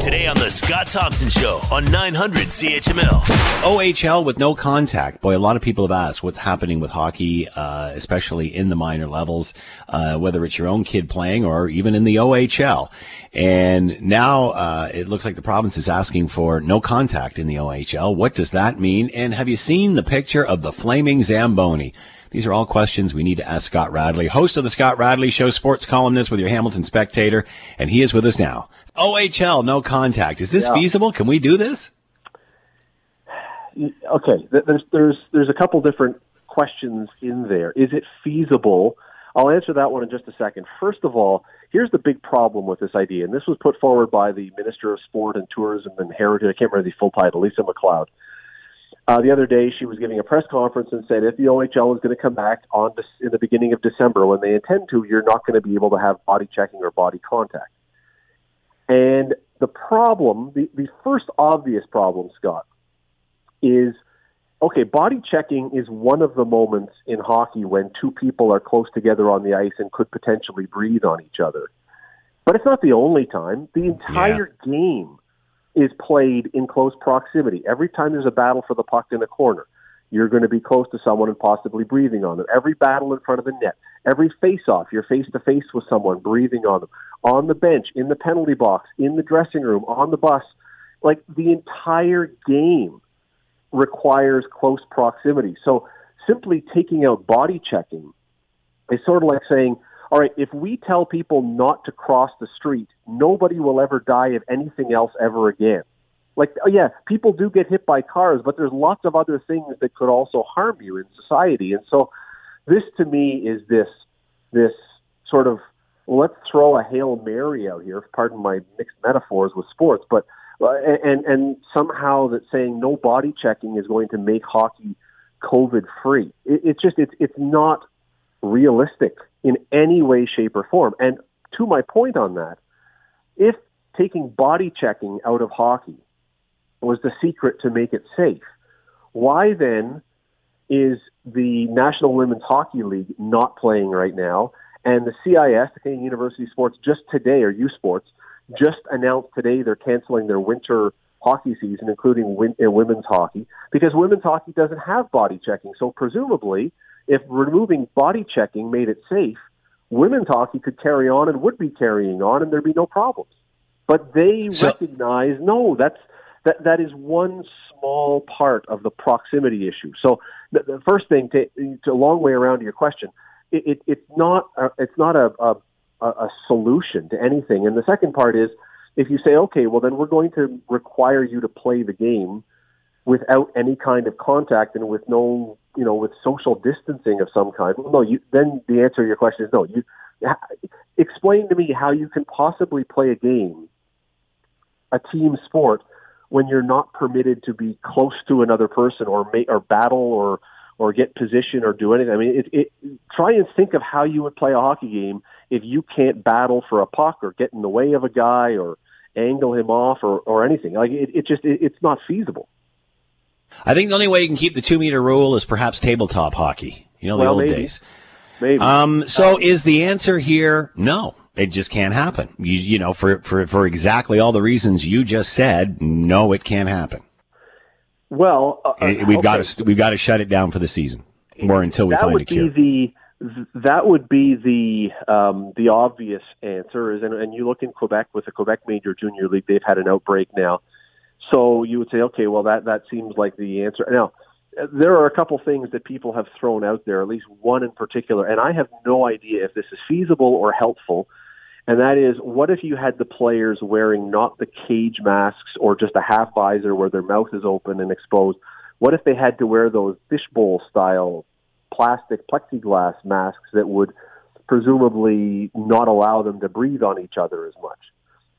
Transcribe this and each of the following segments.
Today on the Scott Thompson Show on 900 CHML. OHL with no contact. Boy, a lot of people have asked what's happening with hockey, uh, especially in the minor levels, uh, whether it's your own kid playing or even in the OHL. And now uh, it looks like the province is asking for no contact in the OHL. What does that mean? And have you seen the picture of the flaming Zamboni? These are all questions we need to ask Scott Radley, host of the Scott Radley Show, sports columnist with your Hamilton Spectator, and he is with us now. OHL, no contact. Is this yeah. feasible? Can we do this? Okay, there's there's there's a couple different questions in there. Is it feasible? I'll answer that one in just a second. First of all, here's the big problem with this idea, and this was put forward by the Minister of Sport and Tourism and Heritage. I can't remember the full title, Lisa MacLeod. Uh, the other day, she was giving a press conference and said, if the OHL is going to come back on in the beginning of December, when they intend to, you're not going to be able to have body checking or body contact. And the problem, the, the first obvious problem, Scott, is okay, body checking is one of the moments in hockey when two people are close together on the ice and could potentially breathe on each other. But it's not the only time. The entire yeah. game is played in close proximity. Every time there's a battle for the puck in a corner, you're going to be close to someone and possibly breathing on them. Every battle in front of the net, every face-off, you're face to face with someone, breathing on them. On the bench, in the penalty box, in the dressing room, on the bus, like the entire game requires close proximity. So simply taking out body checking is sort of like saying, all right, if we tell people not to cross the street, nobody will ever die of anything else ever again. Like, oh yeah, people do get hit by cars, but there's lots of other things that could also harm you in society. And so, this to me is this this sort of let's throw a hail mary out here. Pardon my mixed metaphors with sports, but uh, and and somehow that saying no body checking is going to make hockey COVID free. It, it's just it's it's not realistic in any way, shape, or form. And to my point on that, if taking body checking out of hockey was the secret to make it safe. Why then is the National Women's Hockey League not playing right now? And the CIS, the Canadian University Sports, just today, or U Sports, just announced today they're canceling their winter hockey season, including win- uh, women's hockey, because women's hockey doesn't have body checking. So presumably, if removing body checking made it safe, women's hockey could carry on and would be carrying on, and there'd be no problems. But they so, recognize no, that's that that is one small part of the proximity issue. So the, the first thing, to, to a long way around to your question, it, it, it's not a, it's not a, a a solution to anything. And the second part is if you say, okay, well then we're going to require you to play the game without any kind of contact and with no you know with social distancing of some kind. Well, no, you then the answer to your question is no. You explain to me how you can possibly play a game, a team sport when you're not permitted to be close to another person or make or battle or or get position or do anything. I mean, it, it, try and think of how you would play a hockey game if you can't battle for a puck or get in the way of a guy or angle him off or, or anything. Like it, it just it, it's not feasible. I think the only way you can keep the two meter rule is perhaps tabletop hockey. You know the well, old maybe. days. Maybe. Um, so is the answer here no? It just can't happen. You, you know, for, for, for exactly all the reasons you just said, no, it can't happen. Well, uh, we've okay. got to we've got to shut it down for the season, or until we that find a cure. Be the, that would be the um, the obvious answer. Is and, and you look in Quebec with the Quebec Major Junior League, they've had an outbreak now. So you would say, okay, well that that seems like the answer. Now, there are a couple things that people have thrown out there, at least one in particular, and I have no idea if this is feasible or helpful and that is what if you had the players wearing not the cage masks or just a half visor where their mouth is open and exposed? What if they had to wear those fishbowl style plastic plexiglass masks that would presumably not allow them to breathe on each other as much?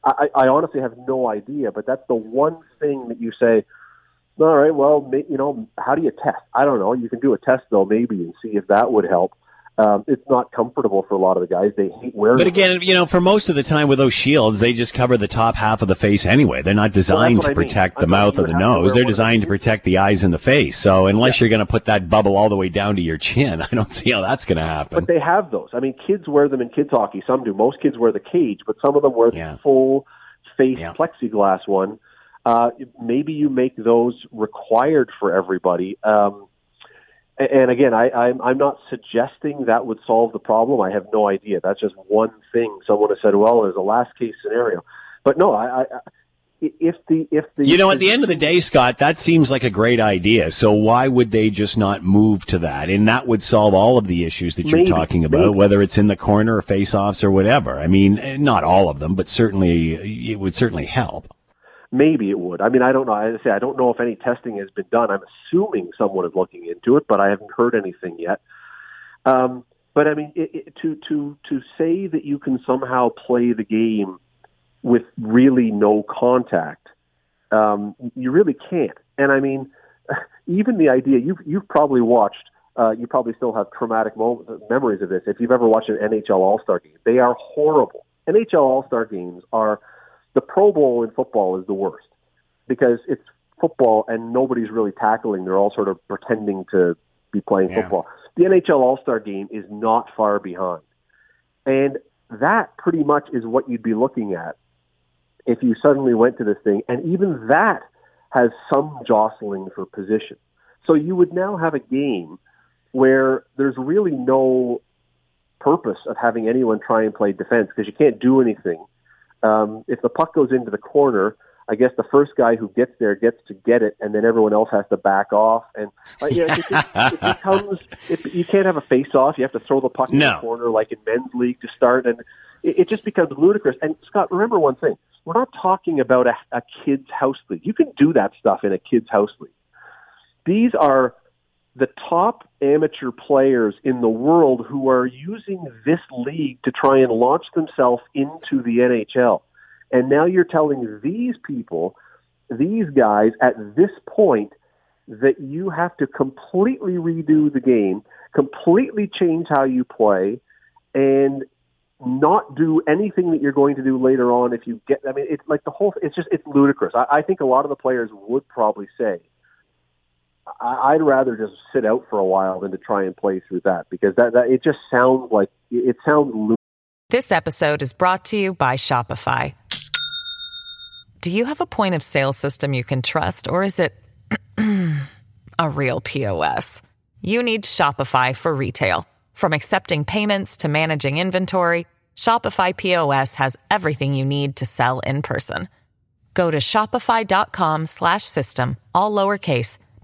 I, I honestly have no idea, but that's the one thing that you say. All right, well, you know, how do you test? I don't know. You can do a test though, maybe, and see if that would help um, it's not comfortable for a lot of the guys. They hate wearing. But again, you know, for most of the time with those shields, they just cover the top half of the face anyway. They're not designed well, to protect mean. the mouth or the nose. They're designed to protect the eyes and the face. So unless yeah. you're going to put that bubble all the way down to your chin, I don't see how that's going to happen. But they have those. I mean, kids wear them in kids hockey. Some do. Most kids wear the cage, but some of them wear yeah. the full face yeah. plexiglass one. Uh, maybe you make those required for everybody. Um, and again, I, I'm, I'm not suggesting that would solve the problem. I have no idea. That's just one thing someone has said. Well, as a last case scenario, but no, I, I if the if the you know at the end of the day scott that seems like a great idea so why would they just not move to that and that would solve all of the issues that you're maybe, talking about maybe. whether it's in the corner or face offs or whatever i mean not all of them but certainly it would certainly help Maybe it would. I mean, I don't know. As I say, I don't know if any testing has been done. I'm assuming someone is looking into it, but I haven't heard anything yet. Um, but I mean, it, it, to to to say that you can somehow play the game with really no contact, um, you really can't. And I mean, even the idea you've you've probably watched. Uh, you probably still have traumatic moments, memories of this. If you've ever watched an NHL All Star game, they are horrible. NHL All Star games are the Pro Bowl in football is the worst because it's football and nobody's really tackling. They're all sort of pretending to be playing yeah. football. The NHL All Star game is not far behind. And that pretty much is what you'd be looking at if you suddenly went to this thing. And even that has some jostling for position. So you would now have a game where there's really no purpose of having anyone try and play defense because you can't do anything um, if the puck goes into the corner, I guess the first guy who gets there gets to get it, and then everyone else has to back off. And uh, you know, it, it, it becomes it, you can't have a face-off. You have to throw the puck no. in the corner like in men's league to start, and it, it just becomes ludicrous. And Scott, remember one thing: we're not talking about a, a kids' house league. You can do that stuff in a kids' house league. These are the top amateur players in the world who are using this league to try and launch themselves into the NHL. And now you're telling these people, these guys at this point, that you have to completely redo the game, completely change how you play, and not do anything that you're going to do later on if you get. I mean, it's like the whole. It's just it's ludicrous. I, I think a lot of the players would probably say I'd rather just sit out for a while than to try and play through that because that, that it just sounds like it sounds. This episode is brought to you by Shopify. Do you have a point of sale system you can trust, or is it a real POS? You need Shopify for retail, from accepting payments to managing inventory. Shopify POS has everything you need to sell in person. Go to shopify.com/system, all lowercase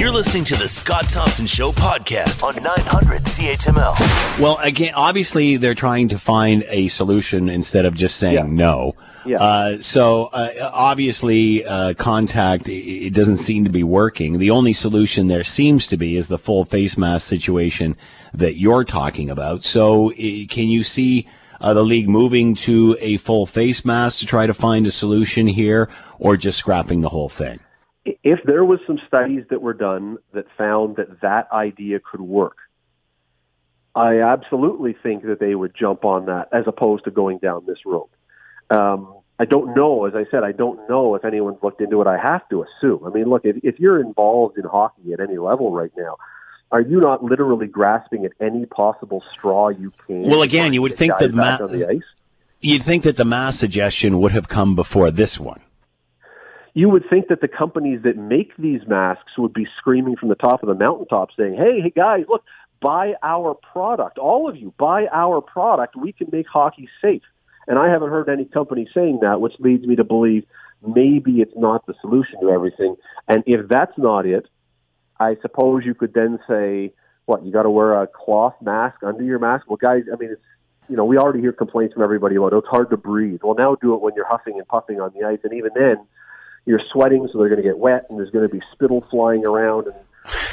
You're listening to the Scott Thompson Show podcast on 900 CHML. Well, again, obviously they're trying to find a solution instead of just saying yeah. no. Yeah. Uh, so uh, obviously, uh, contact it doesn't seem to be working. The only solution there seems to be is the full face mask situation that you're talking about. So can you see uh, the league moving to a full face mask to try to find a solution here, or just scrapping the whole thing? If there was some studies that were done that found that that idea could work, I absolutely think that they would jump on that as opposed to going down this road. Um, I don't know. As I said, I don't know if anyone's looked into it. I have to assume. I mean, look, if, if you're involved in hockey at any level right now, are you not literally grasping at any possible straw you can? Well, again, you would think that ma- you'd think that the mass suggestion would have come before this one you would think that the companies that make these masks would be screaming from the top of the mountaintop saying, hey, hey guys, look, buy our product. All of you, buy our product. We can make hockey safe. And I haven't heard any company saying that, which leads me to believe maybe it's not the solution to everything. And if that's not it, I suppose you could then say, what, you got to wear a cloth mask under your mask? Well, guys, I mean, it's, you know, we already hear complaints from everybody about oh, it's hard to breathe. Well, now do it when you're huffing and puffing on the ice. And even then, you're sweating, so they're going to get wet, and there's going to be spittle flying around, and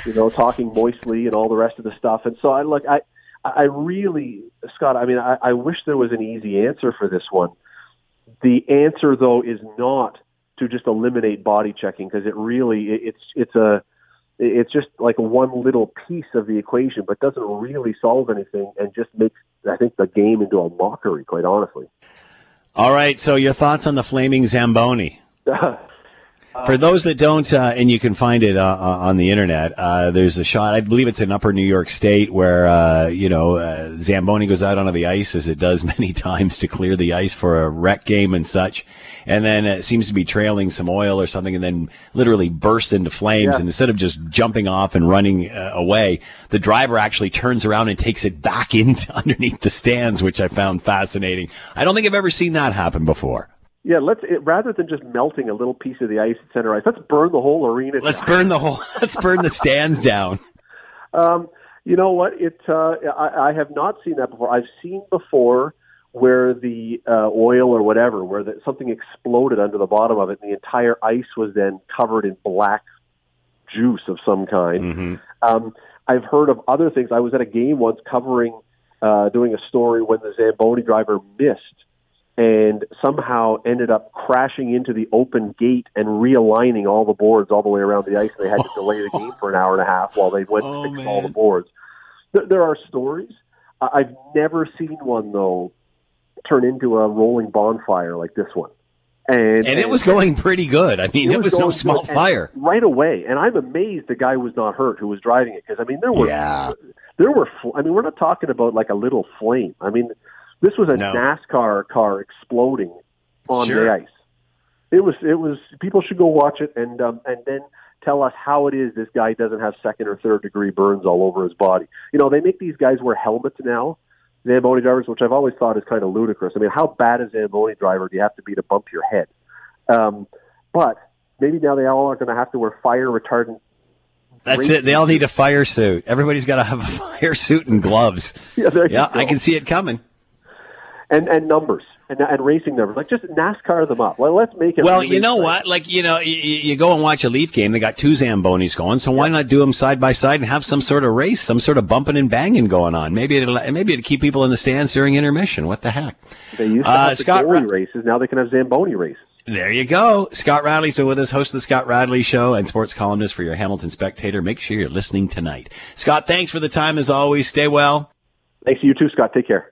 you know, talking moistly and all the rest of the stuff. And so I look, I, I really, Scott. I mean, I, I wish there was an easy answer for this one. The answer, though, is not to just eliminate body checking because it really, it, it's it's a it's just like one little piece of the equation, but doesn't really solve anything and just makes, I think, the game into a mockery, quite honestly. All right. So, your thoughts on the flaming Zamboni? For those that don't, uh, and you can find it uh, uh, on the internet, uh, there's a shot. I believe it's in Upper New York State where uh, you know uh, Zamboni goes out onto the ice as it does many times to clear the ice for a rec game and such, and then it seems to be trailing some oil or something, and then literally bursts into flames. Yeah. And instead of just jumping off and running away, the driver actually turns around and takes it back into underneath the stands, which I found fascinating. I don't think I've ever seen that happen before. Yeah, let's it, rather than just melting a little piece of the ice at center ice, let's burn the whole arena. Let's down. burn the whole. Let's burn the stands down. Um, you know what? It uh, I, I have not seen that before. I've seen before where the uh, oil or whatever, where the, something exploded under the bottom of it, and the entire ice was then covered in black juice of some kind. Mm-hmm. Um, I've heard of other things. I was at a game once covering, uh, doing a story when the Zamboni driver missed and somehow ended up crashing into the open gate and realigning all the boards all the way around the ice. And they had to delay the game for an hour and a half while they went Oh, to fix man. all the boards. There, there are stories. I- I've never seen one though turn into a rolling bonfire like this one. And, And it was going pretty good. I mean, it, was, no small fire. right away. And I'm amazed the guy was not hurt who was driving it because I mean there were Yeah. there were I mean we're not talking about like a little flame. I mean this was a No. NASCAR car exploding on Sure. the ice. It was it was people should go watch it and um, and then tell us how it is this guy doesn't have second or third degree burns all over his body. You know they make these guys wear helmets now. Zamboni drivers, which I've always thought is kind of ludicrous. I mean, how bad is a Zamboni driver do you have to be to bump your head? Um, but maybe now they all are going to have to wear fire retardant That's it. They all need a fire suit. Everybody's got to have a fire suit and gloves. Yeah, Yeah. I can see it coming. And and numbers and and racing numbers. Like just NASCAR them up. Well, let's make it. Well, really you know what? Like, you know, you, you go and watch a Leaf game. They got two Zambonis going, so why not do them side by side and have some sort of race, some sort of bumping and banging going on? Maybe it'll maybe it'll keep people in the stands during intermission. What the heck? They used to Uh, have the Scott Ra- races. Now they can have Zamboni races. There you go. Scott Radley's been with us, host of the Scott Radley Show and sports columnist for your Hamilton Spectator. Make sure you're listening tonight. Scott, thanks for the time as always. Stay well. Thanks to you too, Scott. Take care.